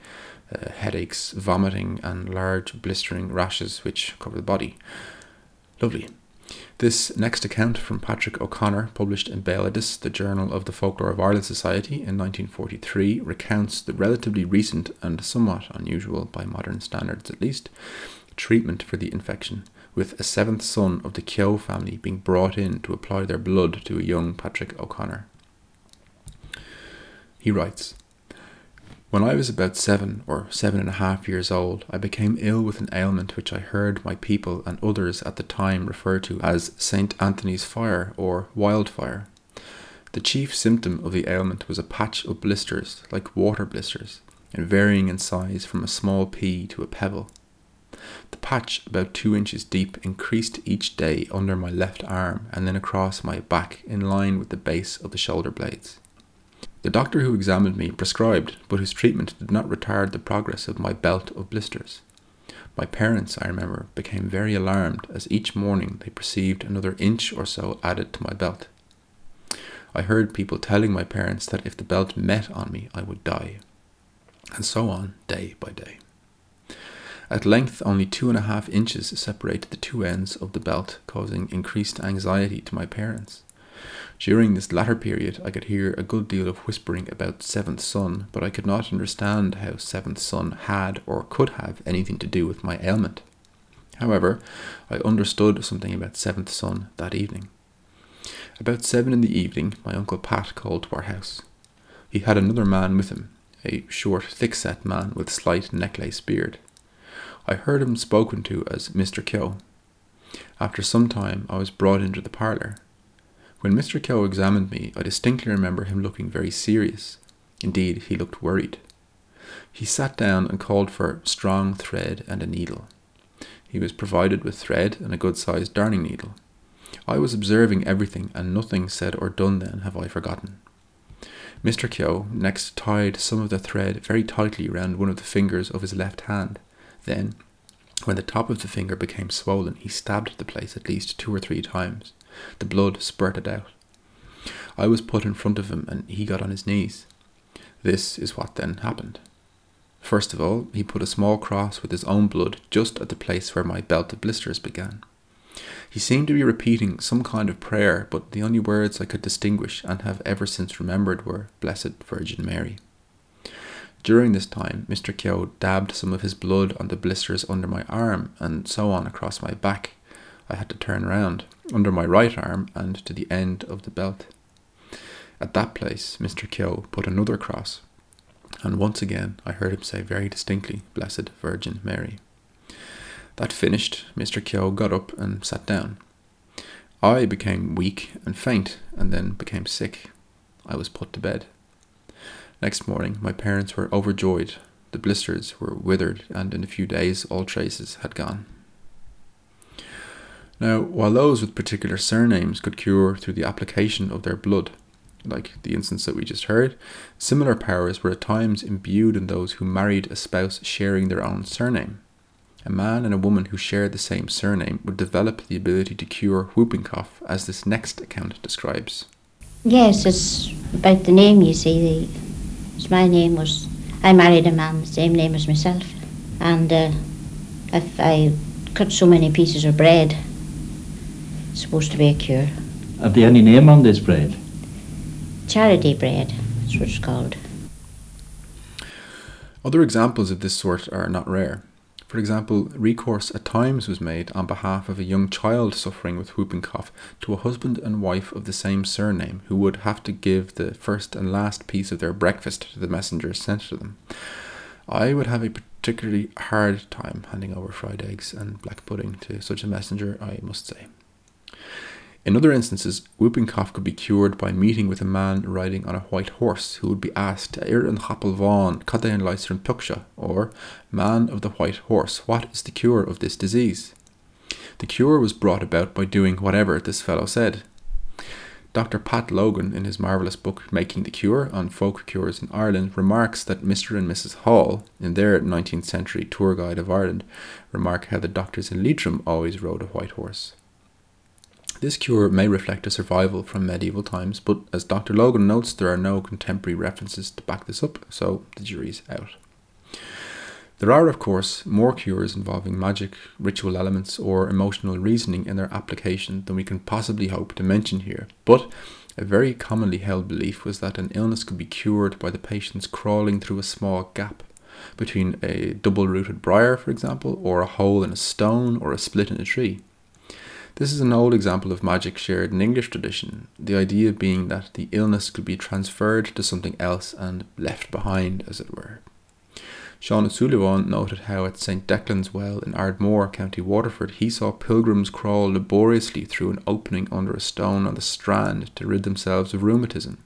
uh, headaches, vomiting, and large blistering rashes which cover the body. Lovely. This next account from Patrick O'Connor, published in Béaloideas, the Journal of the Folklore of Ireland Society in 1943, recounts the relatively recent and somewhat unusual, by modern standards at least, treatment for the infection, with a seventh son of the Keogh family being brought in to apply their blood to a young Patrick O'Connor. He writes, when I was about seven or seven and a half years old, I became ill with an ailment which I heard my people and others at the time refer to as St. Anthony's fire or wildfire. The chief symptom of the ailment was a patch of blisters, like water blisters, and varying in size from a small pea to a pebble. The patch, about two inches deep, increased each day under my left arm and then across my back in line with the base of the shoulder blades. The doctor who examined me prescribed, but his treatment did not retard the progress of my belt of blisters. My parents, I remember, became very alarmed as each morning they perceived another inch or so added to my belt. I heard people telling my parents that if the belt met on me, I would die. And so on, day by day. At length, only two and a half inches separated the two ends of the belt, causing increased anxiety to my parents. During this latter period, I could hear a good deal of whispering about seventh son, but I could not understand how seventh son had or could have anything to do with my ailment. However, I understood something about seventh son that evening. About seven in the evening, my uncle Pat called to our house. He had another man with him, a short, thick-set man with a slight necklace beard. I heard him spoken to as Mr. Keogh. After some time, I was brought into the parlour. When Mr. Keogh examined me, I distinctly remember him looking very serious. Indeed, he looked worried. He sat down and called for strong thread and a needle. He was provided with thread and a good sized darning needle. I was observing everything, and nothing said or done then have I forgotten. Mr. Keogh next tied some of the thread very tightly round one of the fingers of his left hand. Then, when the top of the finger became swollen, he stabbed the place at least two or three times. The blood spurted out. I was put in front of him and he got on his knees. This is what then happened. First of all, he put a small cross with his own blood just at the place where my belt of blisters began. He seemed to be repeating some kind of prayer, but the only words I could distinguish and have ever since remembered were Blessed Virgin Mary. During this time, Mr. Keogh dabbed some of his blood on the blisters under my arm and so on across my back. I had to turn round under my right arm and to the end of the belt. At that place, Mr. Keogh put another cross, and once again I heard him say very distinctly, Blessed Virgin Mary. That finished, Mr. Keogh got up and sat down. I became weak and faint, and then became sick. I was put to bed. Next morning, my parents were overjoyed. The blisters were withered, and in a few days all traces had gone. Now, while those with particular surnames could cure through the application of their blood, like the instance that we just heard, similar powers were at times imbued in those who married a spouse sharing their own surname. A man and a woman who shared the same surname would develop the ability to cure whooping cough, as this next account describes. Yes, it's about the name, you see. The, my name was, I married a man the same name as myself, and uh, if I cut so many pieces of bread, supposed to be a cure. Have they any name on this bread? Charity bread, that's what it's called. Other examples of this sort are not rare. For example, recourse at times was made on behalf of a young child suffering with whooping cough to a husband and wife of the same surname who would have to give the first and last piece of their breakfast to the messenger sent to them. I would have a particularly hard time handing over fried eggs and black pudding to such a messenger, I must say. In other instances, whooping cough could be cured by meeting with a man riding on a white horse who would be asked, Ir an cadain leiser puksha, or Man of the White Horse, what is the cure of this disease? The cure was brought about by doing whatever this fellow said. Dr. Pat Logan, in his marvellous book Making the Cure on folk cures in Ireland, remarks that Mr. and Mrs. Hall, in their 19th century tour guide of Ireland, remark how the doctors in Leitrim always rode a white horse. This cure may reflect a survival from medieval times, but as Dr. Logan notes, there are no contemporary references to back this up, so the jury's out. There are, of course, more cures involving magic, ritual elements, or emotional reasoning in their application than we can possibly hope to mention here, but a very commonly held belief was that an illness could be cured by the patient's crawling through a small gap between a double rooted briar, for example, or a hole in a stone or a split in a tree. This is an old example of magic shared in English tradition, the idea being that the illness could be transferred to something else and left behind, as it were. Sean O'Sullivan noted how at St. Declan's Well in Ardmore, County Waterford, he saw pilgrims crawl laboriously through an opening under a stone on the strand to rid themselves of rheumatism.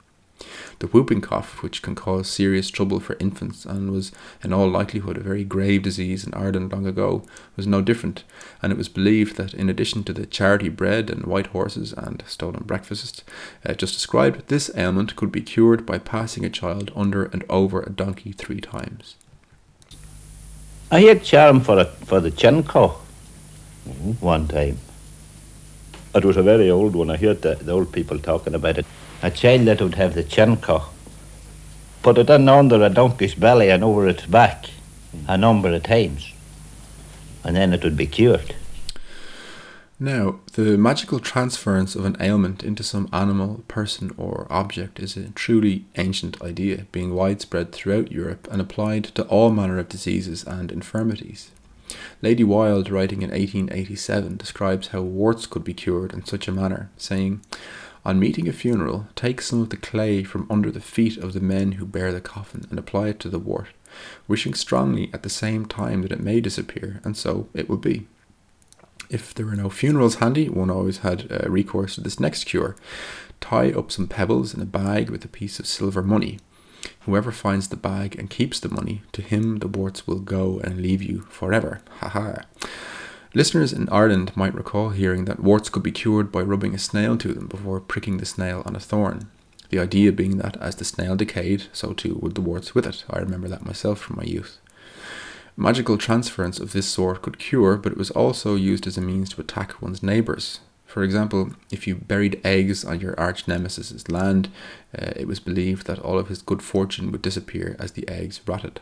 The whooping cough, which can cause serious trouble for infants and was in all likelihood a very grave disease in Ireland long ago, was no different, and it was believed that in addition to the charity bread and white horses and stolen breakfasts uh, just described, this ailment could be cured by passing a child under and over a donkey three times. I had charm for a, for the chincough one time. It was a very old one. I heard the, the old people talking about it. A child that would have the chincough, put it in under a donkey's belly and over its back a number of times, and then it would be cured. Now, the magical transference of an ailment into some animal, person, or object is a truly ancient idea, being widespread throughout Europe and applied to all manner of diseases and infirmities. Lady Wilde, writing in 1887, describes how warts could be cured in such a manner, saying, On meeting a funeral, take some of the clay from under the feet of the men who bear the coffin and apply it to the wart, wishing strongly at the same time that it may disappear, and so it will be. If there were no funerals handy, one always had uh, recourse to this next cure. Tie up some pebbles in a bag with a piece of silver money. Whoever finds the bag and keeps the money, to him the warts will go and leave you forever. Ha ha. Listeners in Ireland might recall hearing that warts could be cured by rubbing a snail to them before pricking the snail on a thorn. The idea being that as the snail decayed, so too would the warts with it. I remember that myself from my youth. Magical transference of this sort could cure, but it was also used as a means to attack one's neighbours. For example, if you buried eggs on your arch nemesis's land, uh, it was believed that all of his good fortune would disappear as the eggs rotted.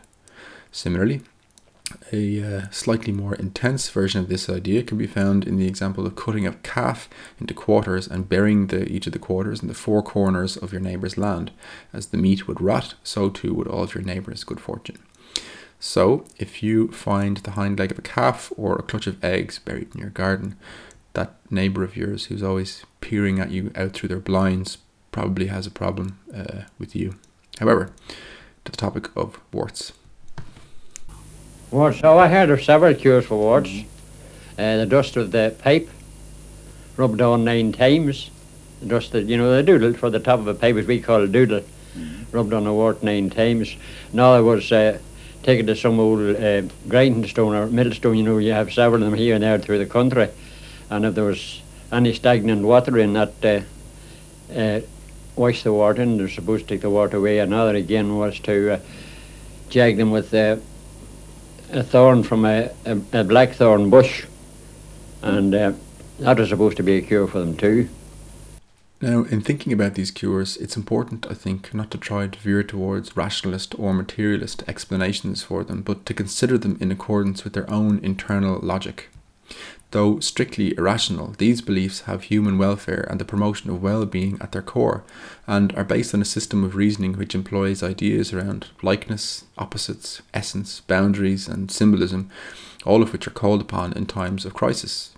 Similarly, a uh, slightly more intense version of this idea can be found in the example of cutting a calf into quarters and burying the, each of the quarters in the four corners of your neighbour's land. As the meat would rot, so too would all of your neighbour's good fortune. So, if you find the hind leg of a calf or a clutch of eggs buried in your garden, that neighbour of yours who's always peering at you out through their blinds probably has a problem uh, with you. However, to the topic of warts. Warts. Oh, I heard of several cures for warts. Uh, the dust of the pipe, rubbed on nine times. The dust that, you know, the doodle for the top of a pipe, as we call a doodle, rubbed on a wart nine times. Now there was uh, take it to some old uh, grinding stone or millstone, you know, you have several of them here and there through the country. And if there was any stagnant water in that, uh, uh, wash the wart and they're supposed to take the water away. Another again was to uh, jag them with uh, a thorn from a, a, a blackthorn bush. And uh, that was supposed to be a cure for them too. Now, in thinking about these cures, it's important, I think, not to try to veer towards rationalist or materialist explanations for them, but to consider them in accordance with their own internal logic. Though strictly irrational, these beliefs have human welfare and the promotion of well being at their core, and are based on a system of reasoning which employs ideas around likeness, opposites, essence, boundaries, and symbolism, all of which are called upon in times of crisis.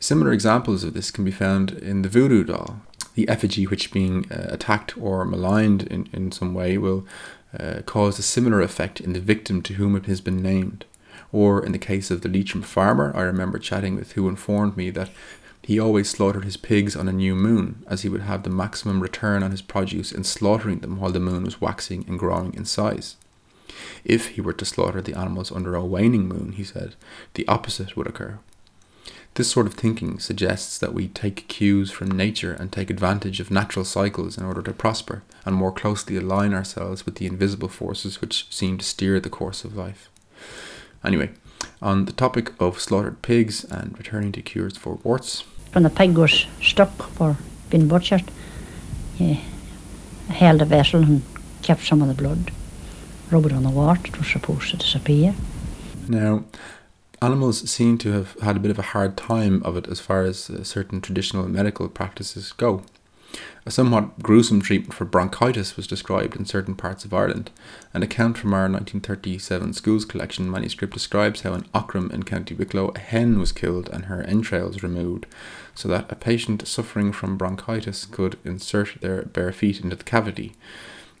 Similar examples of this can be found in the voodoo doll, the effigy which being uh, attacked or maligned in, in some way will uh, cause a similar effect in the victim to whom it has been named. Or in the case of the Leitrim farmer, I remember chatting with who informed me that he always slaughtered his pigs on a new moon, as he would have the maximum return on his produce in slaughtering them while the moon was waxing and growing in size. If he were to slaughter the animals under a waning moon, he said, the opposite would occur. This sort of thinking suggests that we take cues from nature and take advantage of natural cycles in order to prosper and more closely align ourselves with the invisible forces which seem to steer the course of life. Anyway, on the topic of slaughtered pigs and returning to cures for warts. When the pig was stuck for being butchered, he held a vessel and kept some of the blood, rubbed it on the wart, it was supposed to disappear. Now, animals seem to have had a bit of a hard time of it as far as uh, certain traditional medical practices go. A somewhat gruesome treatment for bronchitis was described in certain parts of Ireland. An account from our 1937 schools collection manuscript describes how in Aughrim in County Wicklow a hen was killed and her entrails removed, so that a patient suffering from bronchitis could insert their bare feet into the cavity.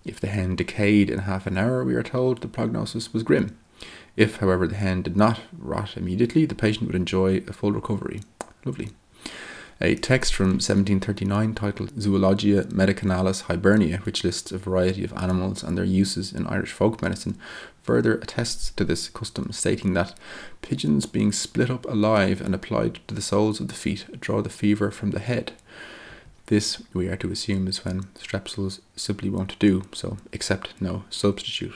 If the hen decayed in half an hour, we are told the prognosis was grim. If, however, the hen did not rot immediately, the patient would enjoy a full recovery. Lovely. A text from 1739 titled Zoologia Medicinalis Hibernica, which lists a variety of animals and their uses in Irish folk medicine, further attests to this custom, stating that pigeons being split up alive and applied to the soles of the feet draw the fever from the head. This, we are to assume, is when strepsils simply won't do, so accept no substitute.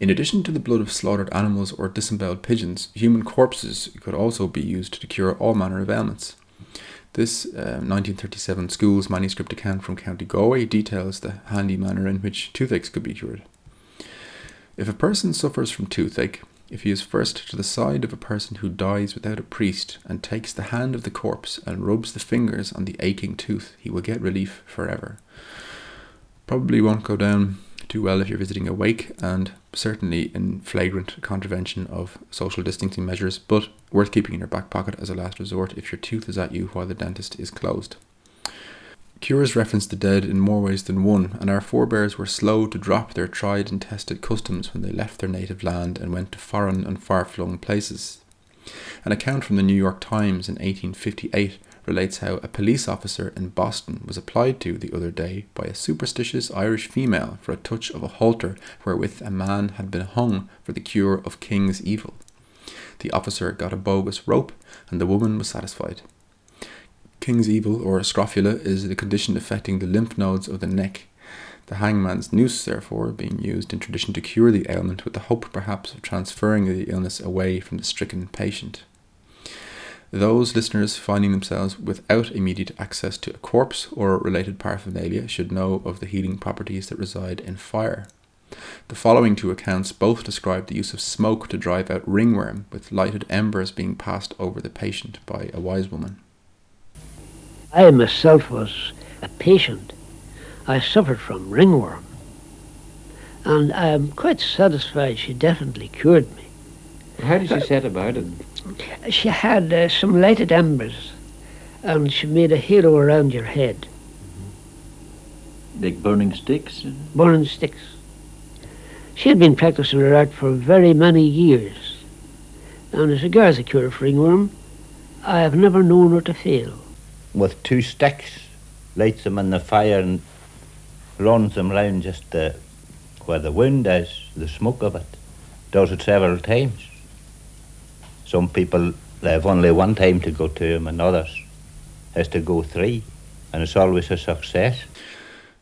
In addition to the blood of slaughtered animals or disemboweled pigeons, human corpses could also be used to cure all manner of ailments. This uh, 1937 Schools manuscript account from County Galway details the handy manner in which toothaches could be cured. If a person suffers from toothache, if he is first to the side of a person who dies without a priest and takes the hand of the corpse and rubs the fingers on the aching tooth, he will get relief forever. Probably won't go down too well if you're visiting a wake, and certainly in flagrant contravention of social distancing measures, but worth keeping in your back pocket as a last resort if your tooth is at you while the dentist is closed. Cures reference the dead in more ways than one, and our forebears were slow to drop their tried and tested customs when they left their native land and went to foreign and far flung places. An account from the New York Times in 1858 relates how a police officer in Boston was applied to the other day by a superstitious Irish female for a touch of a halter wherewith a man had been hung for the cure of king's evil. The officer got a bogus rope, and the woman was satisfied. King's evil, or scrofula, is the condition affecting the lymph nodes of the neck. The hangman's noose, therefore, being used in tradition to cure the ailment with the hope perhaps of transferring the illness away from the stricken patient. Those listeners finding themselves without immediate access to a corpse or related paraphernalia should know of the healing properties that reside in fire. The following two accounts both describe the use of smoke to drive out ringworm, with lighted embers being passed over the patient by a wise woman. I myself was a patient. I suffered from ringworm. And I'm quite satisfied she definitely cured me. How did she set about it? She had uh, some lighted embers and she made a halo around your head. Like burning sticks? Burning sticks. She had been practicing her art for very many years. And as regards the cure of ringworm, I have never known her to fail. With two sticks, lights them in the fire and runs them round just the, where the wound is, the smoke of it. Does it several times. Some people have only one time to go to him, and others has to go three, and it's always a success.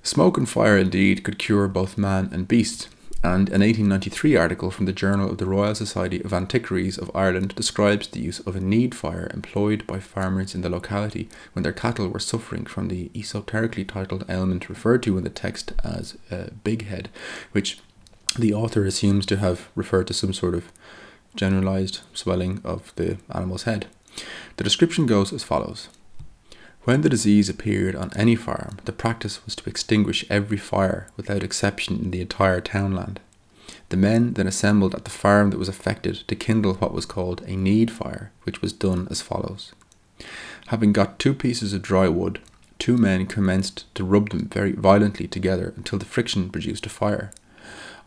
Smoke and fire indeed could cure both man and beast, and an 1893 article from the Journal of the Royal Society of Antiquaries of Ireland describes the use of a need fire employed by farmers in the locality when their cattle were suffering from the esoterically titled ailment referred to in the text as uh, big head, which the author assumes to have referred to some sort of generalized swelling of the animal's head. The description goes as follows. When the disease appeared on any farm, the practice was to extinguish every fire without exception in the entire townland. The men then assembled at the farm that was affected to kindle what was called a need fire, which was done as follows. Having got two pieces of dry wood, two men commenced to rub them very violently together until the friction produced a fire.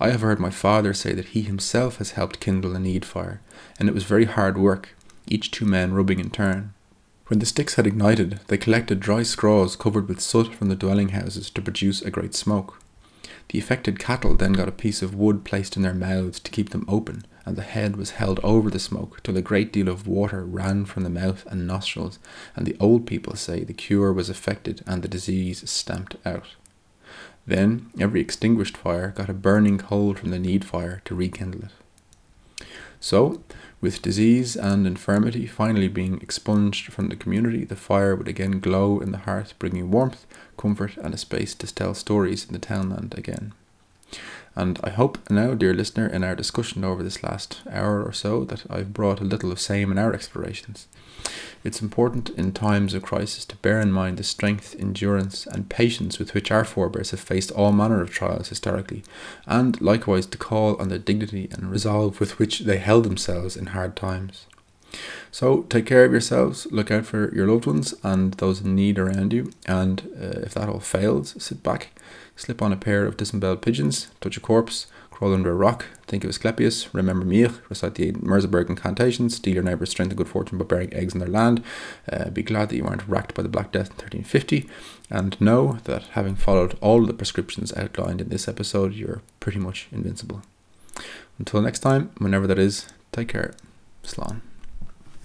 I have heard my father say that he himself has helped kindle a need fire, and it was very hard work, each two men rubbing in turn. When the sticks had ignited, they collected dry straws covered with soot from the dwelling houses to produce a great smoke. The affected cattle then got a piece of wood placed in their mouths to keep them open, and the head was held over the smoke till a great deal of water ran from the mouth and nostrils, and the old people say the cure was effected and the disease stamped out. Then every extinguished fire got a burning coal from the need fire to rekindle it. So, with disease and infirmity finally being expunged from the community, the fire would again glow in the hearth, bringing warmth, comfort, and a space to tell stories in the townland again. And I hope now, dear listener, in our discussion over this last hour or so, that I've brought a little of same in our explorations. It's important in times of crisis to bear in mind the strength, endurance, and patience with which our forebears have faced all manner of trials historically, and likewise to call on the dignity and resolve with which they held themselves in hard times. So take care of yourselves, look out for your loved ones and those in need around you, and uh, if that all fails, sit back, slip on a pair of disemboweled pigeons, touch a corpse, crawl under a rock, think of Asclepius, remember Miach, recite the Merseburg incantations, steal your neighbour's strength and good fortune by bearing eggs in their land, uh, be glad that you weren't racked by the Black Death in 1350, and know that having followed all the prescriptions outlined in this episode, you're pretty much invincible. Until next time, whenever that is, take care. Slán.